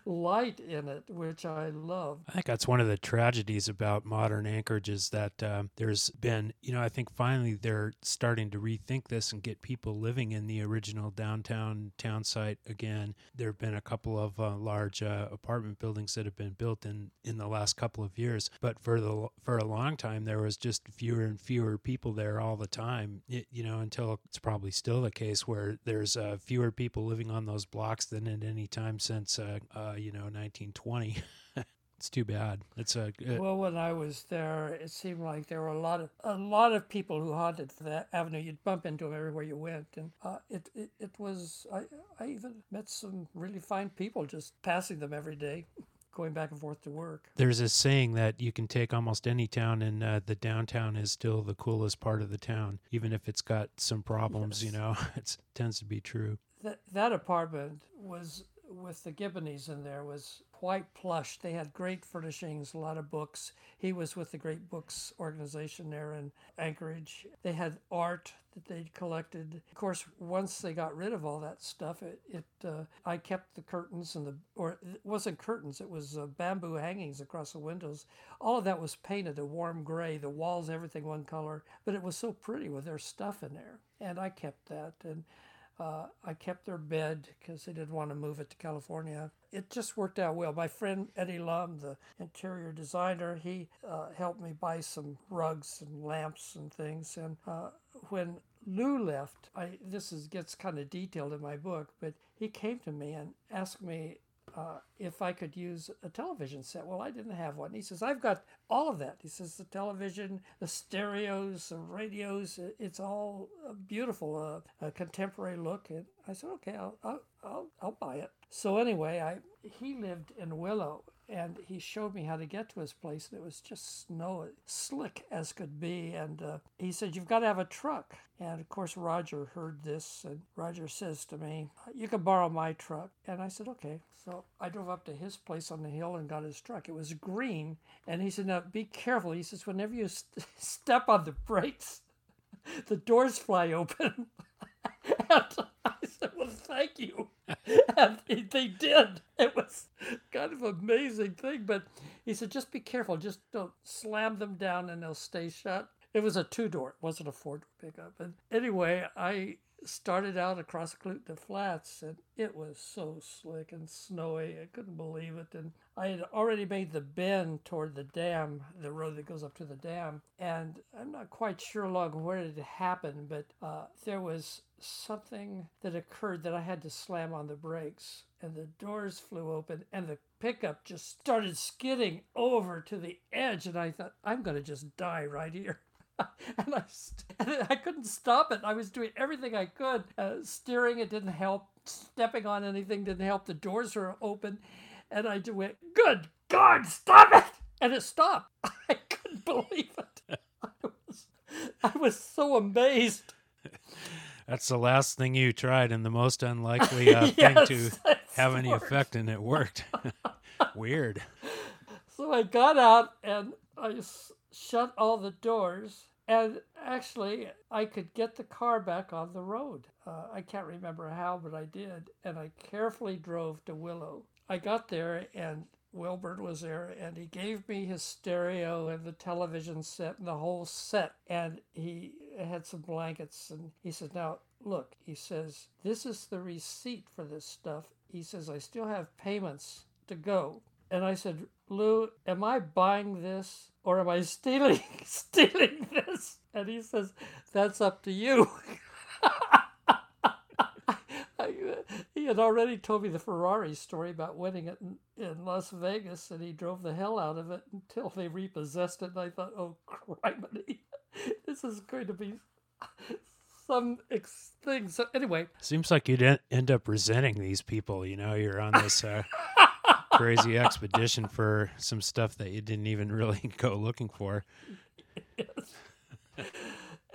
light in it, which I love. I think that's one of the tragedies about modern Anchorage is that um, there's been, you know, I think finally they're starting to rethink this and get people living in the original downtown town site again. There have been a couple of uh, large uh, apartment buildings that have been built in in the last couple of years, but for the for a long time there was just fewer and fewer people there all the time. It, you know, until it's probably still the case where there's uh, fewer people living on those blocks than at any time since uh, uh, you know 1920. it's too bad. It's a uh, Well, when I was there, it seemed like there were a lot of a lot of people who haunted that avenue. You'd bump into them everywhere you went, and uh, it, it it was. I I even met some really fine people just passing them every day, going back and forth to work. there's a saying that you can take almost any town and uh, the downtown is still the coolest part of the town, even if it's got some problems. You know, it tends to be true. That that apartment was with the Gibboneys in there was quite plush. They had great furnishings, a lot of books. He was with the Great Books organization there in Anchorage. They had art that they'd collected. Of course, once they got rid of all that stuff, it, it uh, I kept the curtains and the or it wasn't curtains, it was uh, bamboo hangings across the windows. All of that was painted a warm gray. The walls, everything one color, but it was so pretty with their stuff in there, and I kept that and. Uh, I kept their bed because they didn't want to move it to California. It just worked out well. My friend Eddie Lum, the interior designer, he uh, helped me buy some rugs and lamps and things. And uh, when Lou left, I this is gets kind of detailed in my book, but he came to me and asked me uh, if I could use a television set. Well, I didn't have one. He says, I've got all of that. He says, the television, the stereos, the radios, it's all beautiful, uh, a contemporary look. And I said, okay, I'll, I'll, I'll, I'll buy it. So anyway, I he lived in Willow. And he showed me how to get to his place, and it was just snow, slick as could be. And uh, he said, "You've got to have a truck." And of course, Roger heard this, and Roger says to me, "You can borrow my truck." And I said, "Okay." So I drove up to his place on the hill and got his truck. It was green, and he said, "Now be careful." He says, "Whenever you st- step on the brakes, the doors fly open." I said, "Well, thank you." and they- they did. It was kind of amazing thing, but he said, "Just be careful. Just don't slam them down, and they'll stay shut." It was a two door. It wasn't a four door pickup. And anyway, I started out across Eklutna Flats, and it was so slick and snowy. I couldn't believe it. And I had already made the bend toward the dam, the road that goes up to the dam. And I'm not quite sure along where it happened, but uh, there was something that occurred that I had to slam on the brakes, and the doors flew open, and the pickup just started skidding over to the edge. And I thought, I'm going to just die right here. and I, st- and I couldn't stop it. I was doing everything I could. Uh, steering, it didn't help. Stepping on anything didn't help. The doors were open. And I just went, Good God, stop it! And it stopped. I couldn't believe it. I was, I was so amazed. That's the last thing you tried, and the most unlikely uh, thing to have any word. effect, and it worked. Weird. So I got out and I s- shut all the doors. And actually, I could get the car back on the road. Uh, I can't remember how, but I did. And I carefully drove to Willow. I got there, and Welburn was there, and he gave me his stereo and the television set and the whole set. And he had some blankets, and he said, Now, look, he says, this is the receipt for this stuff. He says, I still have payments to go. And I said, Lou, am I buying this or am I stealing stealing this? And he says, That's up to you. He had already told me the Ferrari story about winning it in, Las Vegas, and he drove the hell out of it until they repossessed it. And I thought, oh, criminy, this is going to be some ex- thing. So, anyway, Seems like you'd en- end up resenting these people. You know, you're on this uh, crazy expedition for some stuff that you didn't even really go looking for.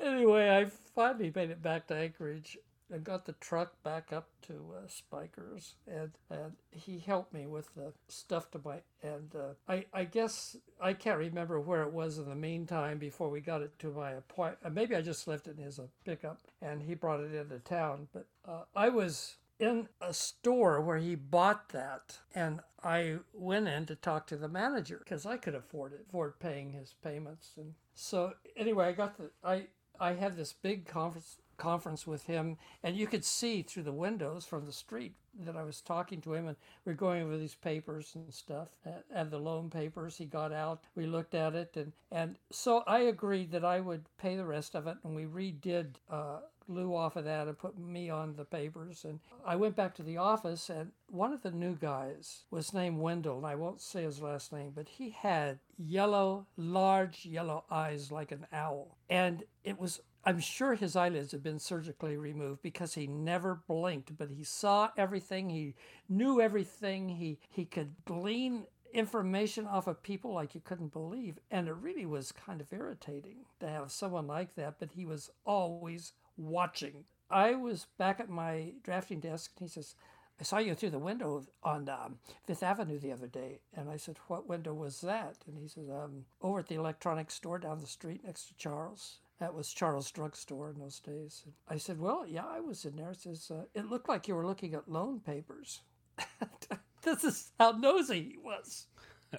anyway, I finally made it back to Anchorage and got the truck back up to uh, Spikers, and and he helped me with the stuff to my and uh, I I guess I can't remember where it was in the meantime before we got it to my appointment. Maybe I just left it in his uh, pickup, and he brought it into town. But uh, I was in a store where he bought that. And I went in to talk to the manager because I could afford it, afford paying his payments. And so anyway, I got the I I had this big conference conference with him, and you could see through the windows from the street that I was talking to him, and we are going over these papers and stuff, and the loan papers. He got out, we looked at it, and and so I agreed that I would pay the rest of it, and we redid. Uh, Lou off of that and put me on the papers. And I went back to the office, and one of the new guys was named Wendell, and I won't say his last name, but he had yellow, large yellow eyes like an owl. And it was I'm sure his eyelids had been surgically removed because he never blinked, but he saw everything. He knew everything. He, he could glean information off of people like you couldn't believe. And it really was kind of irritating to have someone like that, but he was always watching. I was back at my drafting desk and he says, I saw you through the window on um, Fifth Avenue the other day. And I said, What window was that? And he says, um, Over at the electronics store down the street next to Charles. That was Charles Drugstore in those days. And I said, Well, yeah, I was in there. It says, uh, It looked like you were looking at loan papers. this is how nosy he was.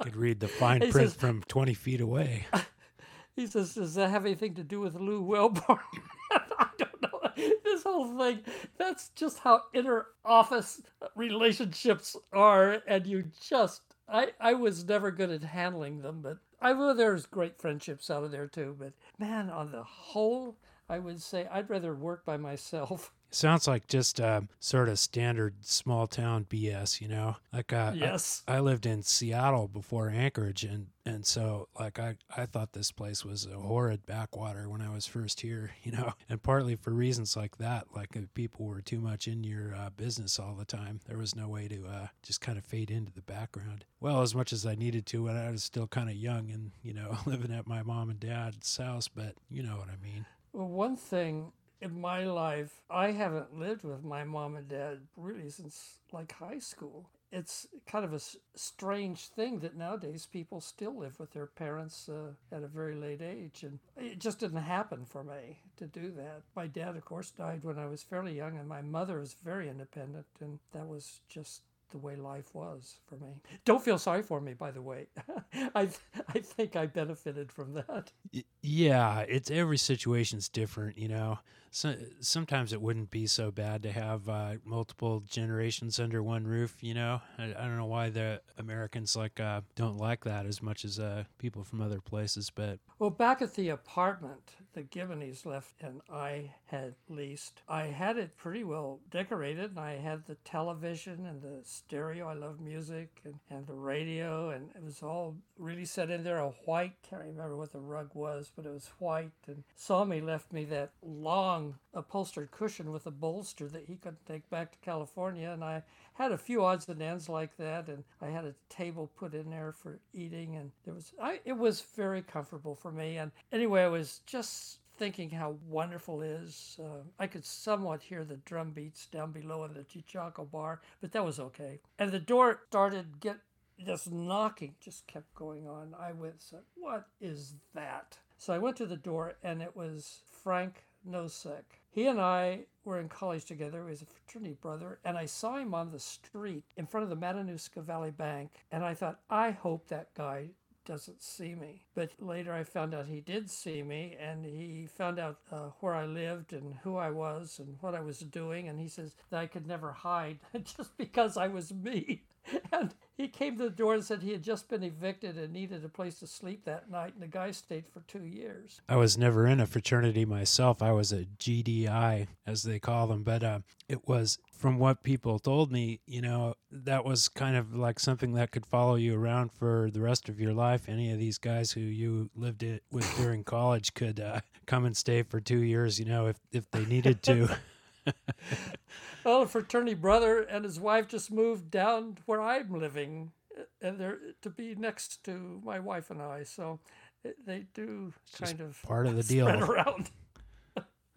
Could read the fine print says, from 20 feet away. He says, Does that have anything to do with Lou Welburn? I don't know. This whole thing, that's just how inner office relationships are. And you just, I, I was never good at handling them, but I know there's great friendships out of there too, but man, on the whole, I would say I'd rather work by myself. Sounds like just uh, sort of standard small town BS, you know. Like uh, yes, I, I, lived in Seattle before Anchorage, and and so like I I thought this place was a horrid backwater when I was first here, you know. And partly for reasons like that, like if people were too much in your uh, business all the time, there was no way to uh, just kind of fade into the background. Well, as much as I needed to when I was still kind of young and you know living at my mom and dad's house, but you know what I mean. Well, one thing in my life, I haven't lived with my mom and dad really since like high school. It's kind of a strange thing that nowadays people still live with their parents uh, at a very late age. And it just didn't happen for me to do that. My dad, of course, died when I was fairly young, and my mother was very independent, and that was just the way life was for me. Don't feel sorry for me, by the way. I I think I benefited from that. Yeah, it's every situation's different, you know so, sometimes it wouldn't be so bad to have uh, multiple generations under one roof. You know, I, I don't know why the Americans like uh, don't like that as much as uh, people from other places. But well, back at the apartment the Gibboneys left and I had leased, I had it pretty well decorated, and I had the television and the stereo. I love music and, and the radio, and it was all really set in there. A white, can't remember what the rug was, but it was white. And Sammy left me that long upholstered cushion with a bolster that he couldn't take back to California. And I had a few odds and ends like that. And I had a table put in there for eating. And there was, I, it was very comfortable for me. And anyway, I was just thinking how wonderful it is. Uh, I could somewhat hear the drum beats down below in the Cheechako bar, but that was okay. And the door started get this knocking just kept going on. I went, said, "What is that?" So I went to the door, and it was Frank Nosek. He and I were in college together. He was a fraternity brother, and I saw him on the street in front of the Matanuska Valley Bank, and I thought, I hope that guy doesn't see me. But later I found out he did see me, and he found out uh, where I lived and who I was and what I was doing, and he says that I could never hide just because I was me. And he came to the door and said he had just been evicted and needed a place to sleep that night, and the guy stayed for two years. I was never in a fraternity myself. I was a GDI, as they call them, but uh, it was from what people told me, you know, that was kind of like something that could follow you around for the rest of your life. Any of these guys who you lived it with during college could uh, come and stay for two years, you know, if if they needed to. well, a fraternity brother and his wife just moved down where I'm living, and they're to be next to my wife and I. So eh, they do kind of part of the deal around.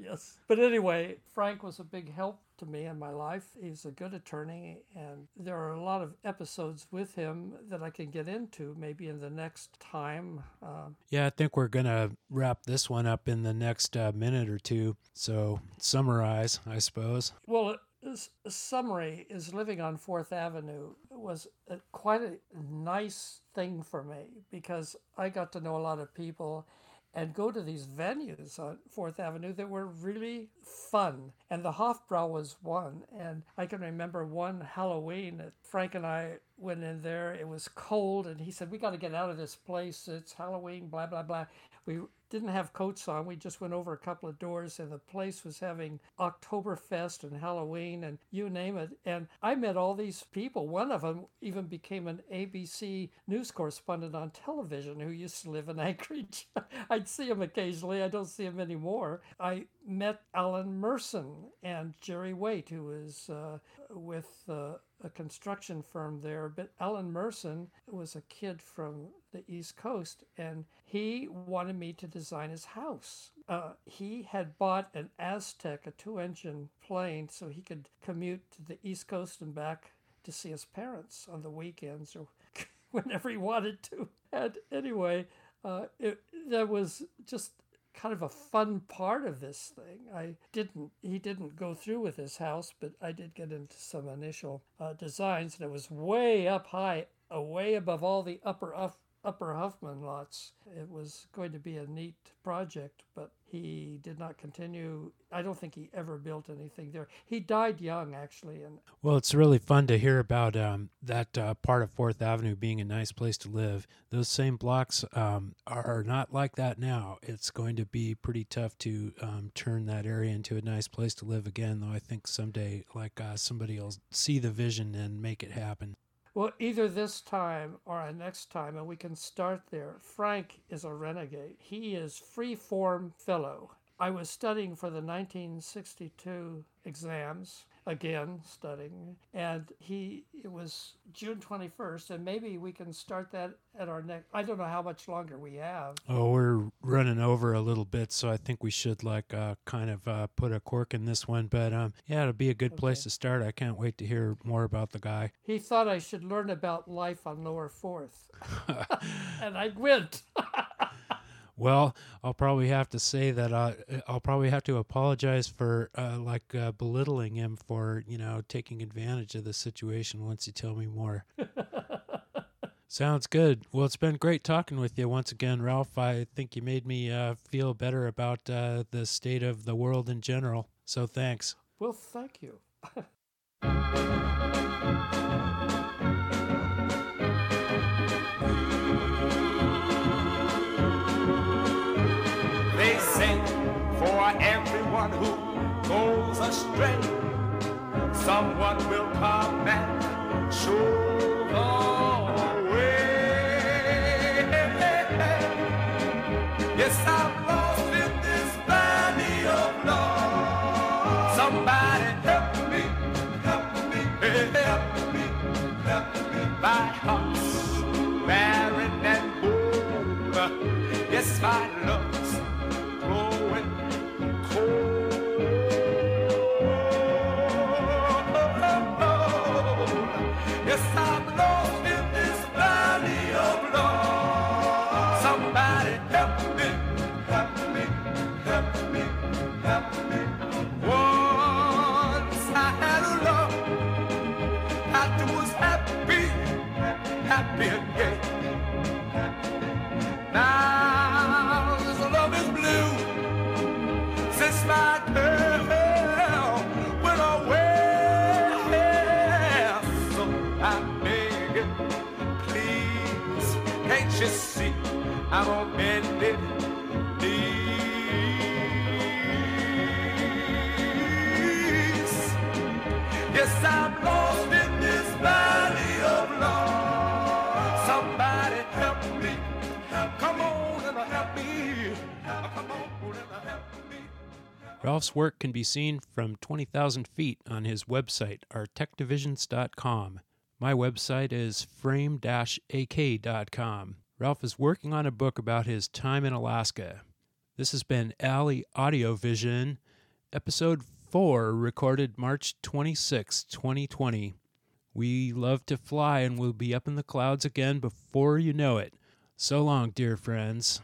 Yes. But anyway, Frank was a big help to me in my life. He's a good attorney, and there are a lot of episodes with him that I can get into maybe in the next time. Uh, Yeah, I think we're going to wrap this one up in the next uh, minute or two. So, summarize, I suppose. well, this summary is living on Fourth Avenue was a, quite a nice thing for me because I got to know a lot of people and go to these venues on Fourth Avenue that were really fun. And the Hofbrau was one. And I can remember one Halloween that Frank and I went in there. It was cold, and he said, We got to get out of this place. It's Halloween, blah, blah, blah. We didn't have coats on. We just went over a couple of doors, and the place was having Oktoberfest and Halloween and you name it. And I met all these people. One of them even became an ABC news correspondent on television who used to live in Anchorage. I'd see him occasionally. I don't see him anymore. I met Alan Merson and Jerry Waite, who was uh, with. Uh, a construction firm there, but Alan Merson was a kid from the East Coast and he wanted me to design his house. Uh, he had bought an Aztec, a two engine plane, so he could commute to the East Coast and back to see his parents on the weekends or whenever he wanted to. And anyway, uh, it, that was just kind of a fun part of this thing. I didn't, he didn't go through with his house, but I did get into some initial uh, designs, and it was way up high, away above all the upper up, upper Huffman lots. It was going to be a neat project, but he did not continue. I don't think he ever built anything there. He died young, actually, and Well, it's really fun to hear about um, that uh, part of Fourth Avenue being a nice place to live. Those same blocks um, are not like that now. It's going to be pretty tough to um, turn that area into a nice place to live again, though I think someday, like uh, somebody will see the vision and make it happen. Well, either this time or next time, and we can start there. Frank is a renegade. He is free form fellow. I was studying for the 1962 exams, again studying, and he it was June 21st, and maybe we can start that at our next. I don't know how much longer we have. Oh, we're running over a little bit, so I think we should like uh, kind of uh, put a cork in this one. But um, yeah, it'll be a good place to start. I can't wait to hear more about the guy. He thought I should learn about life on Lower Fourth, and I went. Well, I'll probably have to say that uh, I'll probably have to apologize for uh, like uh, belittling him for you know taking advantage of the situation once you tell me more. Sounds good. Well, it's been great talking with you once again, Ralph. I think you made me uh, feel better about uh, the state of the world in general. So thanks. Well, thank you. everyone who goes astray. Someone will come and show the way. Yes, I'm Ralph's work can be seen from 20,000 feet on his website, artecdivisions.com. My website is frame-ak.com. Ralph is working on a book about his time in Alaska. This has been Alley Audio Vision. episode 4, recorded March 26, 2020. We love to fly and we'll be up in the clouds again before you know it. So long, dear friends.